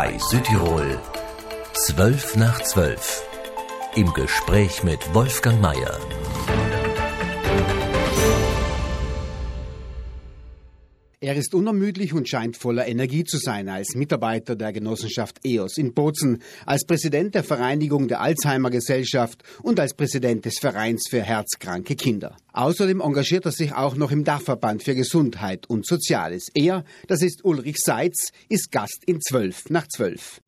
Bei Südtirol 12 nach 12. Im Gespräch mit Wolfgang Mayer. Er ist unermüdlich und scheint voller Energie zu sein als Mitarbeiter der Genossenschaft EOS in Bozen, als Präsident der Vereinigung der Alzheimer Gesellschaft und als Präsident des Vereins für herzkranke Kinder. Außerdem engagiert er sich auch noch im Dachverband für Gesundheit und Soziales. Er, das ist Ulrich Seitz, ist Gast in 12 nach 12.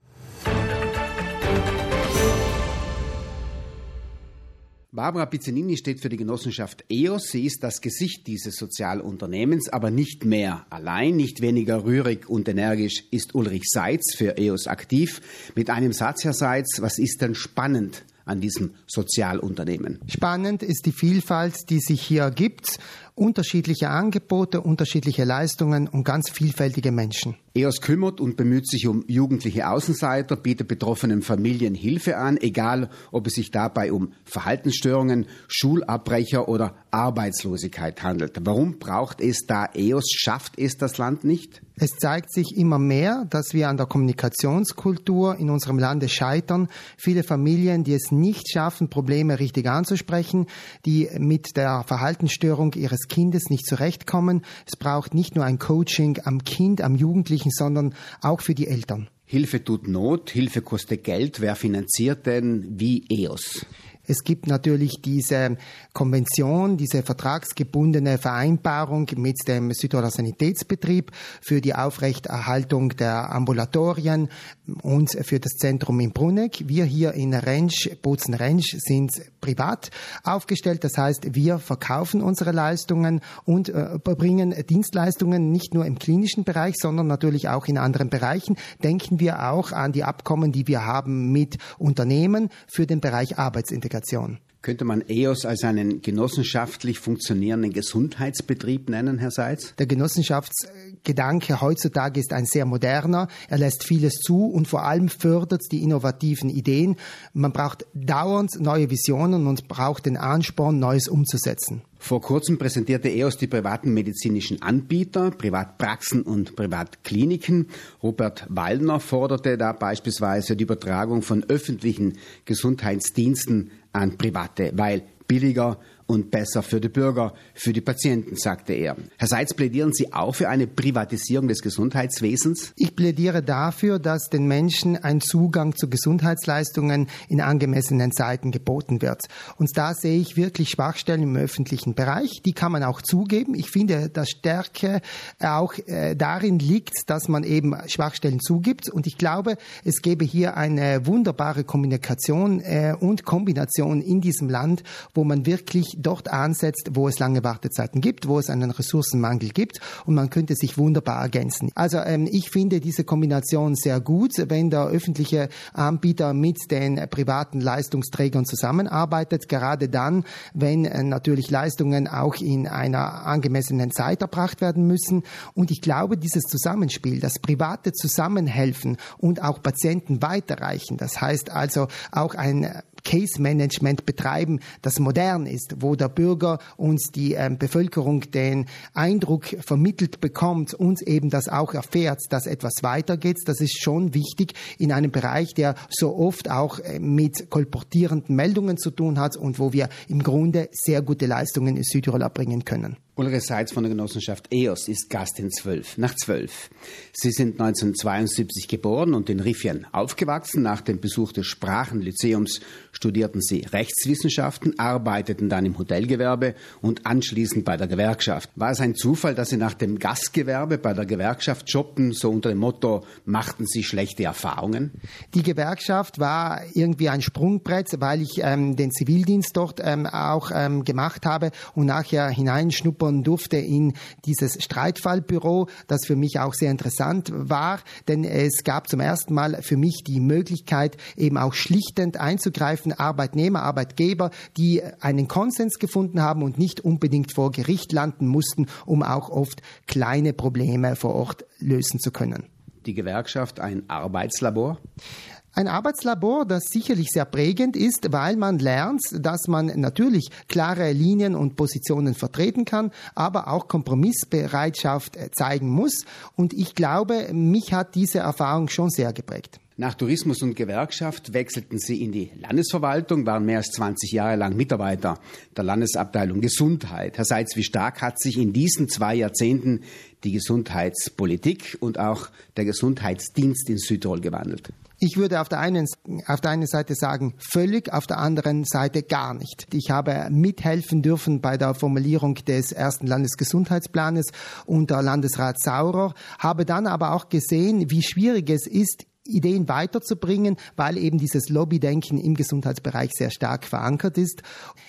Barbara Pizzinini steht für die Genossenschaft EOS. Sie ist das Gesicht dieses Sozialunternehmens, aber nicht mehr allein, nicht weniger rührig und energisch ist Ulrich Seitz für EOS aktiv. Mit einem Satz, Herr Seitz, was ist denn spannend an diesem Sozialunternehmen? Spannend ist die Vielfalt, die sich hier gibt. Unterschiedliche Angebote, unterschiedliche Leistungen und ganz vielfältige Menschen. EOS kümmert und bemüht sich um jugendliche Außenseiter, bietet betroffenen Familien Hilfe an, egal ob es sich dabei um Verhaltensstörungen, Schulabbrecher oder Arbeitslosigkeit handelt. Warum braucht es da EOS? Schafft es das Land nicht? Es zeigt sich immer mehr, dass wir an der Kommunikationskultur in unserem Lande scheitern. Viele Familien, die es nicht schaffen, Probleme richtig anzusprechen, die mit der Verhaltensstörung ihres Kindes nicht zurechtkommen. Es braucht nicht nur ein Coaching am Kind, am Jugendlichen, sondern auch für die Eltern. Hilfe tut Not, Hilfe kostet Geld. Wer finanziert denn wie EOS? Es gibt natürlich diese Konvention, diese vertragsgebundene Vereinbarung mit dem Südtiroler Sanitätsbetrieb für die Aufrechterhaltung der Ambulatorien und für das Zentrum in Bruneck. Wir hier in Rentsch, Bozen-Rentsch, sind privat aufgestellt. Das heißt, wir verkaufen unsere Leistungen und äh, bringen Dienstleistungen nicht nur im klinischen Bereich, sondern natürlich auch in anderen Bereichen. Denken wir auch an die Abkommen, die wir haben mit Unternehmen für den Bereich Arbeitsintegration. Kommunikation. Könnte man EOS als einen genossenschaftlich funktionierenden Gesundheitsbetrieb nennen, Herr Seitz? Der Genossenschaftsgedanke heutzutage ist ein sehr moderner. Er lässt vieles zu und vor allem fördert die innovativen Ideen. Man braucht dauernd neue Visionen und braucht den Ansporn, Neues umzusetzen. Vor kurzem präsentierte EOS die privaten medizinischen Anbieter, Privatpraxen und Privatkliniken. Robert Wallner forderte da beispielsweise die Übertragung von öffentlichen Gesundheitsdiensten an Private, weil billiger und besser für die Bürger, für die Patienten, sagte er. Herr Seitz, plädieren Sie auch für eine Privatisierung des Gesundheitswesens? Ich plädiere dafür, dass den Menschen ein Zugang zu Gesundheitsleistungen in angemessenen Zeiten geboten wird. Und da sehe ich wirklich Schwachstellen im öffentlichen Bereich. Die kann man auch zugeben. Ich finde, dass Stärke auch äh, darin liegt, dass man eben Schwachstellen zugibt. Und ich glaube, es gäbe hier eine wunderbare Kommunikation äh, und Kombination in diesem Land, wo man wirklich dort ansetzt, wo es lange Wartezeiten gibt, wo es einen Ressourcenmangel gibt und man könnte sich wunderbar ergänzen. Also ähm, ich finde diese Kombination sehr gut, wenn der öffentliche Anbieter mit den privaten Leistungsträgern zusammenarbeitet, gerade dann, wenn äh, natürlich Leistungen auch in einer angemessenen Zeit erbracht werden müssen. Und ich glaube, dieses Zusammenspiel, das private Zusammenhelfen und auch Patienten weiterreichen, das heißt also auch ein Case Management betreiben, das modern ist, wo der Bürger uns die ähm, Bevölkerung den Eindruck vermittelt bekommt, uns eben das auch erfährt, dass etwas weitergeht. Das ist schon wichtig in einem Bereich, der so oft auch äh, mit kolportierenden Meldungen zu tun hat und wo wir im Grunde sehr gute Leistungen in Südtirol erbringen können. Ulrich Seitz von der Genossenschaft EOS ist Gast in 12 nach 12. Sie sind 1972 geboren und in Riffian aufgewachsen. Nach dem Besuch des Sprachenlyzeums studierten Sie Rechtswissenschaften, arbeiteten dann im Hotelgewerbe und anschließend bei der Gewerkschaft. War es ein Zufall, dass Sie nach dem Gastgewerbe bei der Gewerkschaft jobbten, so unter dem Motto, machten Sie schlechte Erfahrungen? Die Gewerkschaft war irgendwie ein Sprungbrett, weil ich ähm, den Zivildienst dort ähm, auch ähm, gemacht habe und nachher hineinschnuppern schnuppern durfte in dieses Streitfallbüro, das für mich auch sehr interessant war, denn es gab zum ersten Mal für mich die Möglichkeit, eben auch schlichtend einzugreifen, Arbeitnehmer, Arbeitgeber, die einen Konsens gefunden haben und nicht unbedingt vor Gericht landen mussten, um auch oft kleine Probleme vor Ort lösen zu können. Die Gewerkschaft ein Arbeitslabor? Ein Arbeitslabor, das sicherlich sehr prägend ist, weil man lernt, dass man natürlich klare Linien und Positionen vertreten kann, aber auch Kompromissbereitschaft äh, zeigen muss. Und ich glaube, mich hat diese Erfahrung schon sehr geprägt. Nach Tourismus und Gewerkschaft wechselten Sie in die Landesverwaltung, waren mehr als 20 Jahre lang Mitarbeiter der Landesabteilung Gesundheit. Herr Seitz, wie stark hat sich in diesen zwei Jahrzehnten die Gesundheitspolitik und auch der Gesundheitsdienst in Südtirol gewandelt? Ich würde auf der, einen, auf der einen Seite sagen, völlig, auf der anderen Seite gar nicht. Ich habe mithelfen dürfen bei der Formulierung des ersten Landesgesundheitsplanes unter Landesrat Saurer, habe dann aber auch gesehen, wie schwierig es ist, Ideen weiterzubringen, weil eben dieses Lobbydenken im Gesundheitsbereich sehr stark verankert ist.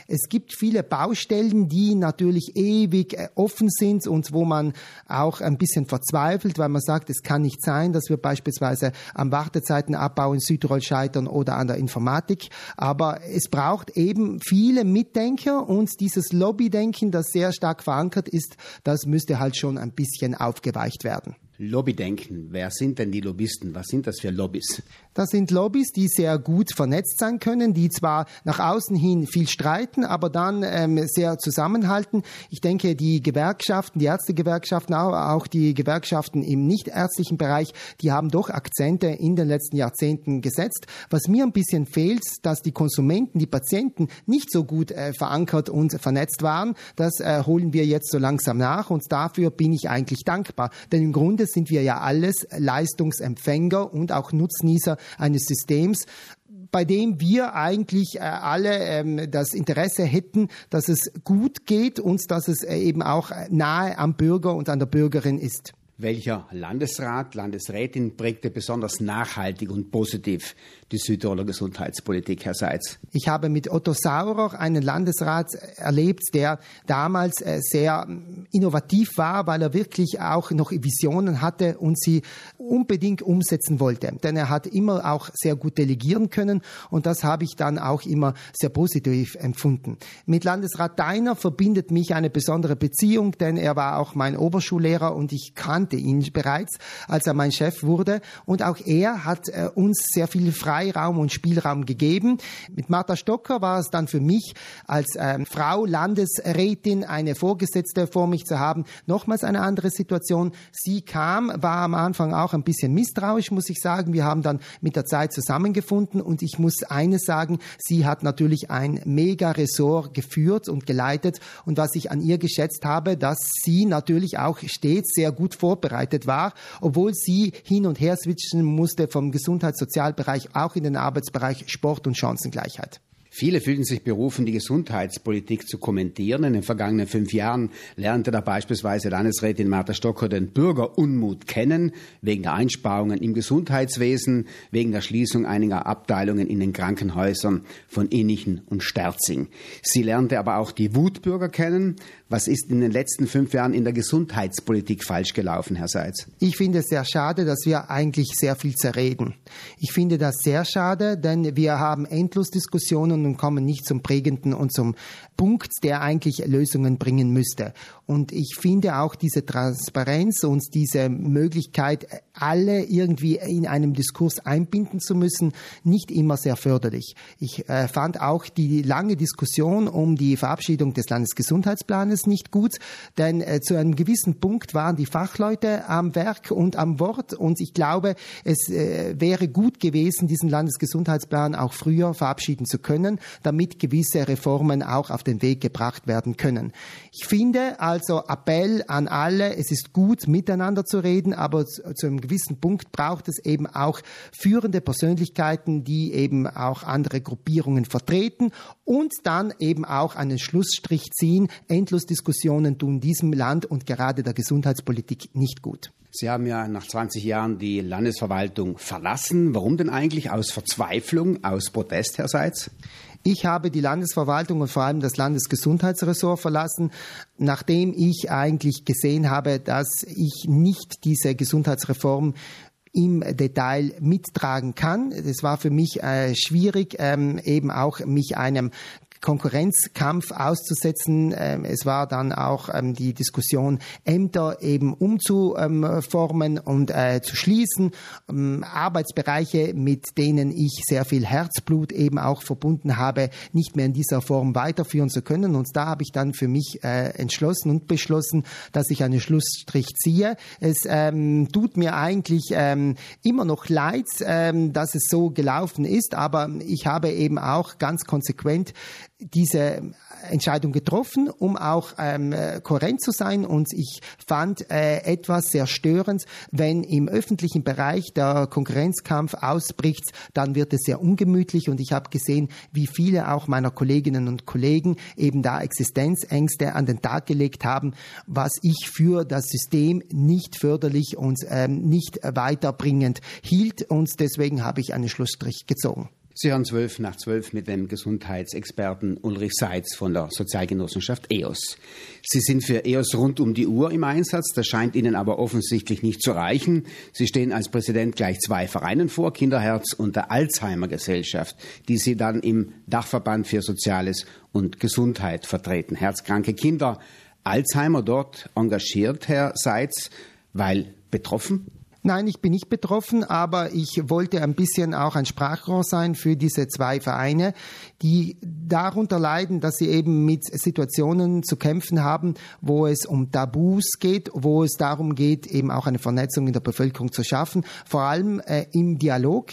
Es gibt viele Baustellen, die natürlich ewig äh, offen sind und wo man auch ein bisschen verzweifelt, weil man sagt, es kann nicht sein, dass wir beispielsweise am Wartezeitenabbau in Südtirol scheitern oder an der Informatik. Aber es braucht eben viele Mitdenker und dieses Lobbydenken, das sehr stark verankert ist, das müsste halt schon ein bisschen aufgeweicht werden. Lobbydenken. Wer sind denn die Lobbyisten? Was sind das für Lobbys? Das sind Lobbys, die sehr gut vernetzt sein können, die zwar nach außen hin viel streiten, aber dann ähm, sehr zusammenhalten. Ich denke, die Gewerkschaften, die Ärztegewerkschaften, aber auch die Gewerkschaften im nichtärztlichen Bereich, die haben doch Akzente in den letzten Jahrzehnten gesetzt. Was mir ein bisschen fehlt, dass die Konsumenten, die Patienten nicht so gut äh, verankert und vernetzt waren. Das äh, holen wir jetzt so langsam nach und dafür bin ich eigentlich dankbar. Denn im Grunde sind wir ja alles Leistungsempfänger und auch Nutznießer eines Systems, bei dem wir eigentlich äh, alle ähm, das Interesse hätten, dass es gut geht und dass es äh, eben auch nahe am Bürger und an der Bürgerin ist. Welcher Landesrat, Landesrätin prägte besonders nachhaltig und positiv die Südtiroler Gesundheitspolitik, Herr Seitz? Ich habe mit Otto Saurer einen Landesrat erlebt, der damals äh, sehr innovativ war, weil er wirklich auch noch Visionen hatte und sie unbedingt umsetzen wollte. Denn er hat immer auch sehr gut delegieren können und das habe ich dann auch immer sehr positiv empfunden. Mit Landesrat Deiner verbindet mich eine besondere Beziehung, denn er war auch mein Oberschullehrer und ich kannte kannte ihn bereits, als er mein Chef wurde. Und auch er hat äh, uns sehr viel Freiraum und Spielraum gegeben. Mit Martha Stocker war es dann für mich als äh, Frau Landesrätin eine Vorgesetzte vor mich zu haben, nochmals eine andere Situation. Sie kam, war am Anfang auch ein bisschen misstrauisch, muss ich sagen. Wir haben dann mit der Zeit zusammengefunden und ich muss eines sagen, sie hat natürlich ein Mega-Ressort geführt und geleitet und was ich an ihr geschätzt habe, dass sie natürlich auch stets sehr gut vorbereitet vorbereitet war, obwohl sie hin und her switchen musste vom Gesundheitssozialbereich auch in den Arbeitsbereich Sport und Chancengleichheit. Viele fühlten sich berufen, die Gesundheitspolitik zu kommentieren. In den vergangenen fünf Jahren lernte da beispielsweise Landesrätin Martha Stocker den Bürgerunmut kennen, wegen der Einsparungen im Gesundheitswesen, wegen der Schließung einiger Abteilungen in den Krankenhäusern von Innichen und Sterzing. Sie lernte aber auch die Wutbürger kennen. Was ist in den letzten fünf Jahren in der Gesundheitspolitik falsch gelaufen, Herr Seitz? Ich finde es sehr schade, dass wir eigentlich sehr viel zerreden. Ich finde das sehr schade, denn wir haben endlos Diskussionen und kommen nicht zum prägenden und zum Punkt, der eigentlich Lösungen bringen müsste. Und ich finde auch diese Transparenz und diese Möglichkeit, alle irgendwie in einem Diskurs einbinden zu müssen, nicht immer sehr förderlich. Ich äh, fand auch die lange Diskussion um die Verabschiedung des Landesgesundheitsplanes nicht gut, denn äh, zu einem gewissen Punkt waren die Fachleute am Werk und am Wort und ich glaube, es äh, wäre gut gewesen, diesen Landesgesundheitsplan auch früher verabschieden zu können, damit gewisse Reformen auch auf den Weg gebracht werden können. Ich finde also Appell an alle, es ist gut, miteinander zu reden, aber zu einem gewissen Punkt braucht es eben auch führende Persönlichkeiten, die eben auch andere Gruppierungen vertreten und dann eben auch einen Schlussstrich ziehen. Endlos Diskussionen tun diesem Land und gerade der Gesundheitspolitik nicht gut. Sie haben ja nach 20 Jahren die Landesverwaltung verlassen. Warum denn eigentlich? Aus Verzweiflung, aus Protest, Herr Seitz? Ich habe die Landesverwaltung und vor allem das Landesgesundheitsressort verlassen, nachdem ich eigentlich gesehen habe, dass ich nicht diese Gesundheitsreform im Detail mittragen kann. Es war für mich äh, schwierig, ähm, eben auch mich einem Konkurrenzkampf auszusetzen. Ähm, es war dann auch ähm, die Diskussion, Ämter eben umzuformen und äh, zu schließen, ähm, Arbeitsbereiche, mit denen ich sehr viel Herzblut eben auch verbunden habe, nicht mehr in dieser Form weiterführen zu können. Und da habe ich dann für mich äh, entschlossen und beschlossen, dass ich einen Schlussstrich ziehe. Es ähm, tut mir eigentlich ähm, immer noch leid, ähm, dass es so gelaufen ist, aber ich habe eben auch ganz konsequent diese Entscheidung getroffen, um auch ähm, kohärent zu sein. Und ich fand äh, etwas sehr störend, wenn im öffentlichen Bereich der Konkurrenzkampf ausbricht, dann wird es sehr ungemütlich. Und ich habe gesehen, wie viele auch meiner Kolleginnen und Kollegen eben da Existenzängste an den Tag gelegt haben, was ich für das System nicht förderlich und ähm, nicht weiterbringend hielt. Und deswegen habe ich einen Schlussstrich gezogen. Sie hören zwölf nach zwölf mit dem Gesundheitsexperten Ulrich Seitz von der Sozialgenossenschaft EOS. Sie sind für EOS rund um die Uhr im Einsatz, das scheint Ihnen aber offensichtlich nicht zu reichen. Sie stehen als Präsident gleich zwei Vereinen vor, Kinderherz und der Alzheimer Gesellschaft, die Sie dann im Dachverband für Soziales und Gesundheit vertreten. Herzkranke Kinder, Alzheimer dort engagiert, Herr Seitz, weil betroffen? Nein, ich bin nicht betroffen, aber ich wollte ein bisschen auch ein Sprachrohr sein für diese zwei Vereine, die darunter leiden, dass sie eben mit Situationen zu kämpfen haben, wo es um Tabus geht, wo es darum geht, eben auch eine Vernetzung in der Bevölkerung zu schaffen, vor allem äh, im Dialog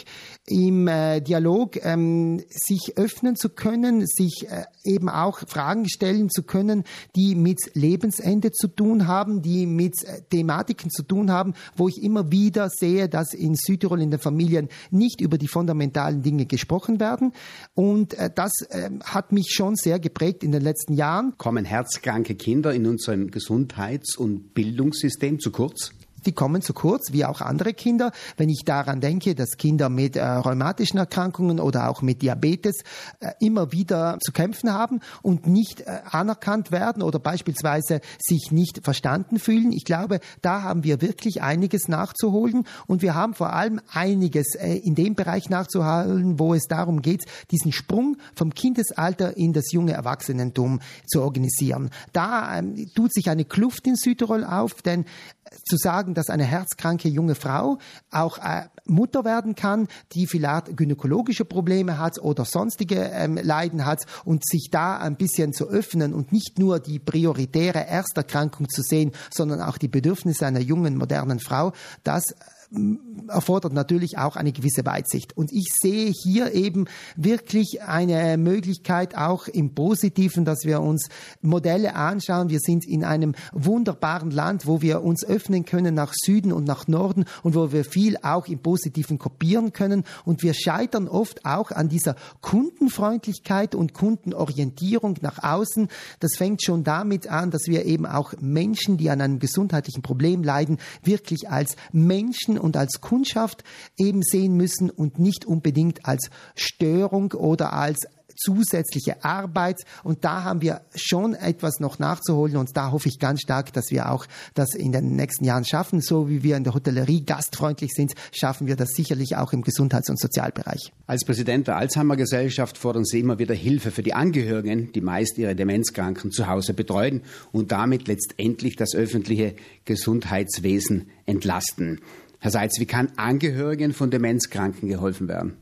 im äh, Dialog ähm, sich öffnen zu können, sich äh, eben auch Fragen stellen zu können, die mit Lebensende zu tun haben, die mit äh, Thematiken zu tun haben, wo ich immer wieder sehe, dass in Südtirol in den Familien nicht über die fundamentalen Dinge gesprochen werden. Und äh, das äh, hat mich schon sehr geprägt in den letzten Jahren. Kommen herzkranke Kinder in unserem Gesundheits- und Bildungssystem zu kurz? Die kommen zu kurz, wie auch andere Kinder. Wenn ich daran denke, dass Kinder mit äh, rheumatischen Erkrankungen oder auch mit Diabetes äh, immer wieder zu kämpfen haben und nicht äh, anerkannt werden oder beispielsweise sich nicht verstanden fühlen. Ich glaube, da haben wir wirklich einiges nachzuholen und wir haben vor allem einiges äh, in dem Bereich nachzuholen, wo es darum geht, diesen Sprung vom Kindesalter in das junge Erwachsenentum zu organisieren. Da ähm, tut sich eine Kluft in Südtirol auf, denn zu sagen, dass eine herzkranke junge Frau auch äh, Mutter werden kann, die vielleicht gynäkologische Probleme hat oder sonstige ähm, Leiden hat und sich da ein bisschen zu öffnen und nicht nur die prioritäre Ersterkrankung zu sehen, sondern auch die Bedürfnisse einer jungen, modernen Frau, das erfordert natürlich auch eine gewisse Weitsicht. Und ich sehe hier eben wirklich eine Möglichkeit auch im Positiven, dass wir uns Modelle anschauen. Wir sind in einem wunderbaren Land, wo wir uns öffnen können nach Süden und nach Norden und wo wir viel auch im Positiven kopieren können. Und wir scheitern oft auch an dieser Kundenfreundlichkeit und Kundenorientierung nach außen. Das fängt schon damit an, dass wir eben auch Menschen, die an einem gesundheitlichen Problem leiden, wirklich als Menschen und als Kundschaft eben sehen müssen und nicht unbedingt als Störung oder als zusätzliche Arbeit. Und da haben wir schon etwas noch nachzuholen. Und da hoffe ich ganz stark, dass wir auch das in den nächsten Jahren schaffen. So wie wir in der Hotellerie gastfreundlich sind, schaffen wir das sicherlich auch im Gesundheits- und Sozialbereich. Als Präsident der Alzheimer Gesellschaft fordern Sie immer wieder Hilfe für die Angehörigen, die meist ihre Demenzkranken zu Hause betreuen und damit letztendlich das öffentliche Gesundheitswesen entlasten. Herr Seitz, wie kann Angehörigen von Demenzkranken geholfen werden?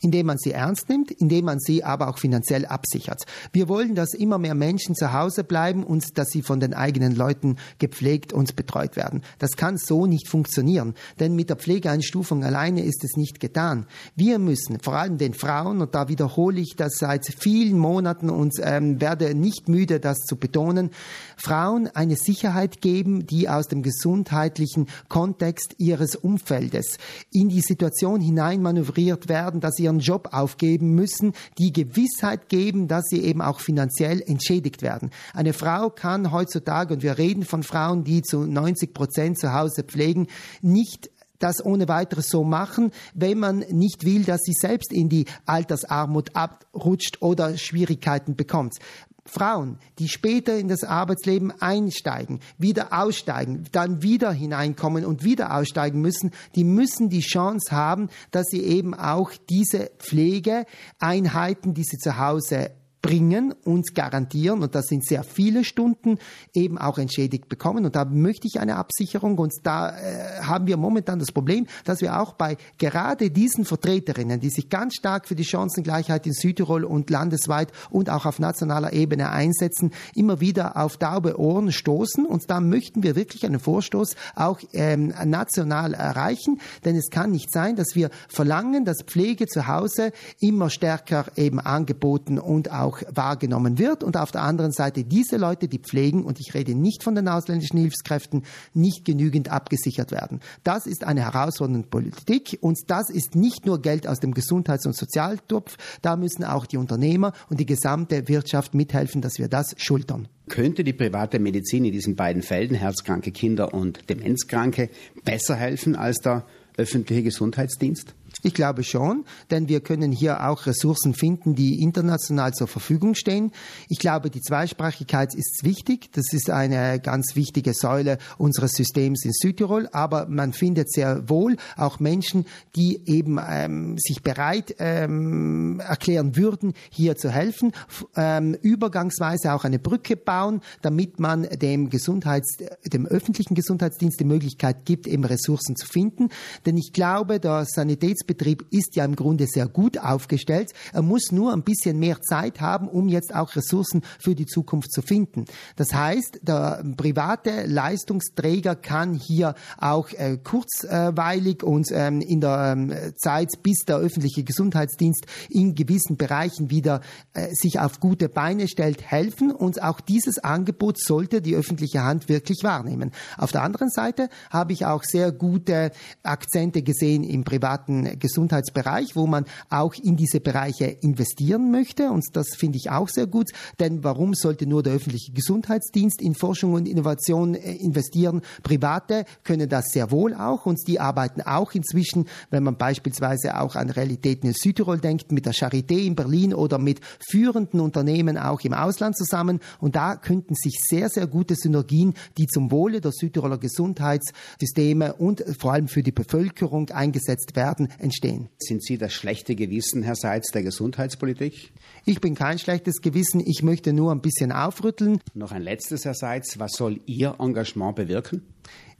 indem man sie ernst nimmt, indem man sie aber auch finanziell absichert. Wir wollen, dass immer mehr Menschen zu Hause bleiben und dass sie von den eigenen Leuten gepflegt und betreut werden. Das kann so nicht funktionieren, denn mit der Pflegeeinstufung alleine ist es nicht getan. Wir müssen vor allem den Frauen, und da wiederhole ich das seit vielen Monaten und ähm, werde nicht müde, das zu betonen, Frauen eine Sicherheit geben, die aus dem gesundheitlichen Kontext ihres Umfeldes in die Situation hineinmanövriert werden, dass sie ihren Job aufgeben müssen, die Gewissheit geben, dass sie eben auch finanziell entschädigt werden. Eine Frau kann heutzutage, und wir reden von Frauen, die zu 90 Prozent zu Hause pflegen, nicht das ohne weiteres so machen, wenn man nicht will, dass sie selbst in die Altersarmut abrutscht oder Schwierigkeiten bekommt. Frauen, die später in das Arbeitsleben einsteigen, wieder aussteigen, dann wieder hineinkommen und wieder aussteigen müssen, die müssen die Chance haben, dass sie eben auch diese Pflegeeinheiten, die sie zu Hause bringen und garantieren, und das sind sehr viele Stunden, eben auch entschädigt bekommen. Und da möchte ich eine Absicherung. Und da äh, haben wir momentan das Problem, dass wir auch bei gerade diesen Vertreterinnen, die sich ganz stark für die Chancengleichheit in Südtirol und landesweit und auch auf nationaler Ebene einsetzen, immer wieder auf taube Ohren stoßen. Und da möchten wir wirklich einen Vorstoß auch ähm, national erreichen. Denn es kann nicht sein, dass wir verlangen, dass Pflege zu Hause immer stärker eben angeboten und auch auch wahrgenommen wird und auf der anderen Seite diese Leute, die pflegen, und ich rede nicht von den ausländischen Hilfskräften, nicht genügend abgesichert werden. Das ist eine herausfordernde Politik und das ist nicht nur Geld aus dem Gesundheits- und Sozialtopf, da müssen auch die Unternehmer und die gesamte Wirtschaft mithelfen, dass wir das schultern. Könnte die private Medizin in diesen beiden Felden, herzkranke Kinder und Demenzkranke, besser helfen als der öffentliche Gesundheitsdienst? Ich glaube schon, denn wir können hier auch Ressourcen finden, die international zur Verfügung stehen. Ich glaube, die Zweisprachigkeit ist wichtig. Das ist eine ganz wichtige Säule unseres Systems in Südtirol. Aber man findet sehr wohl auch Menschen, die eben ähm, sich bereit ähm, erklären würden, hier zu helfen, ähm, übergangsweise auch eine Brücke bauen, damit man dem Gesundheits, dem öffentlichen Gesundheitsdienst die Möglichkeit gibt, eben Ressourcen zu finden. Denn ich glaube, der Sanitätsbetrieb Betrieb ist ja im Grunde sehr gut aufgestellt. Er muss nur ein bisschen mehr Zeit haben, um jetzt auch Ressourcen für die Zukunft zu finden. Das heißt, der private Leistungsträger kann hier auch äh, kurzweilig und ähm, in der ähm, Zeit, bis der öffentliche Gesundheitsdienst in gewissen Bereichen wieder äh, sich auf gute Beine stellt, helfen. Und auch dieses Angebot sollte die öffentliche Hand wirklich wahrnehmen. Auf der anderen Seite habe ich auch sehr gute Akzente gesehen im privaten Gesundheitsbereich, wo man auch in diese Bereiche investieren möchte. Und das finde ich auch sehr gut. Denn warum sollte nur der öffentliche Gesundheitsdienst in Forschung und Innovation äh, investieren? Private können das sehr wohl auch und die arbeiten auch inzwischen, wenn man beispielsweise auch an Realitäten in Südtirol denkt, mit der Charité in Berlin oder mit führenden Unternehmen auch im Ausland zusammen. Und da könnten sich sehr, sehr gute Synergien, die zum Wohle der Südtiroler Gesundheitssysteme und vor allem für die Bevölkerung eingesetzt werden, entstehen. Sind Sie das schlechte Gewissen, Herr Seitz, der Gesundheitspolitik? Ich bin kein schlechtes Gewissen, ich möchte nur ein bisschen aufrütteln. Noch ein letztes, Herr Seitz, was soll Ihr Engagement bewirken?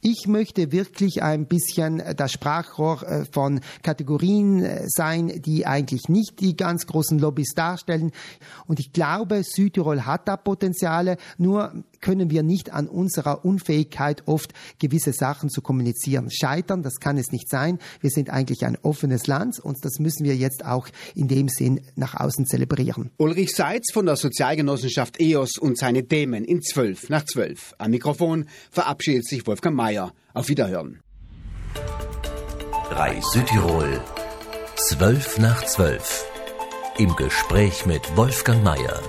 Ich möchte wirklich ein bisschen das Sprachrohr äh, von Kategorien äh, sein, die eigentlich nicht die ganz großen Lobbys darstellen. Und ich glaube, Südtirol hat da Potenziale, nur können wir nicht an unserer Unfähigkeit oft gewisse Sachen zu kommunizieren scheitern. Das kann es nicht sein. Wir sind eigentlich ein offenes Land und das müssen wir jetzt auch in dem Sinn nach außen zelebrieren. Ulrich Seitz von der Sozialgenossenschaft EOS und seine Themen in zwölf nach zwölf. Am Mikrofon verabschiedet sich Wolfgang Mayer. Auf Wiederhören. Reis Südtirol. Zwölf nach zwölf. Im Gespräch mit Wolfgang Mayer.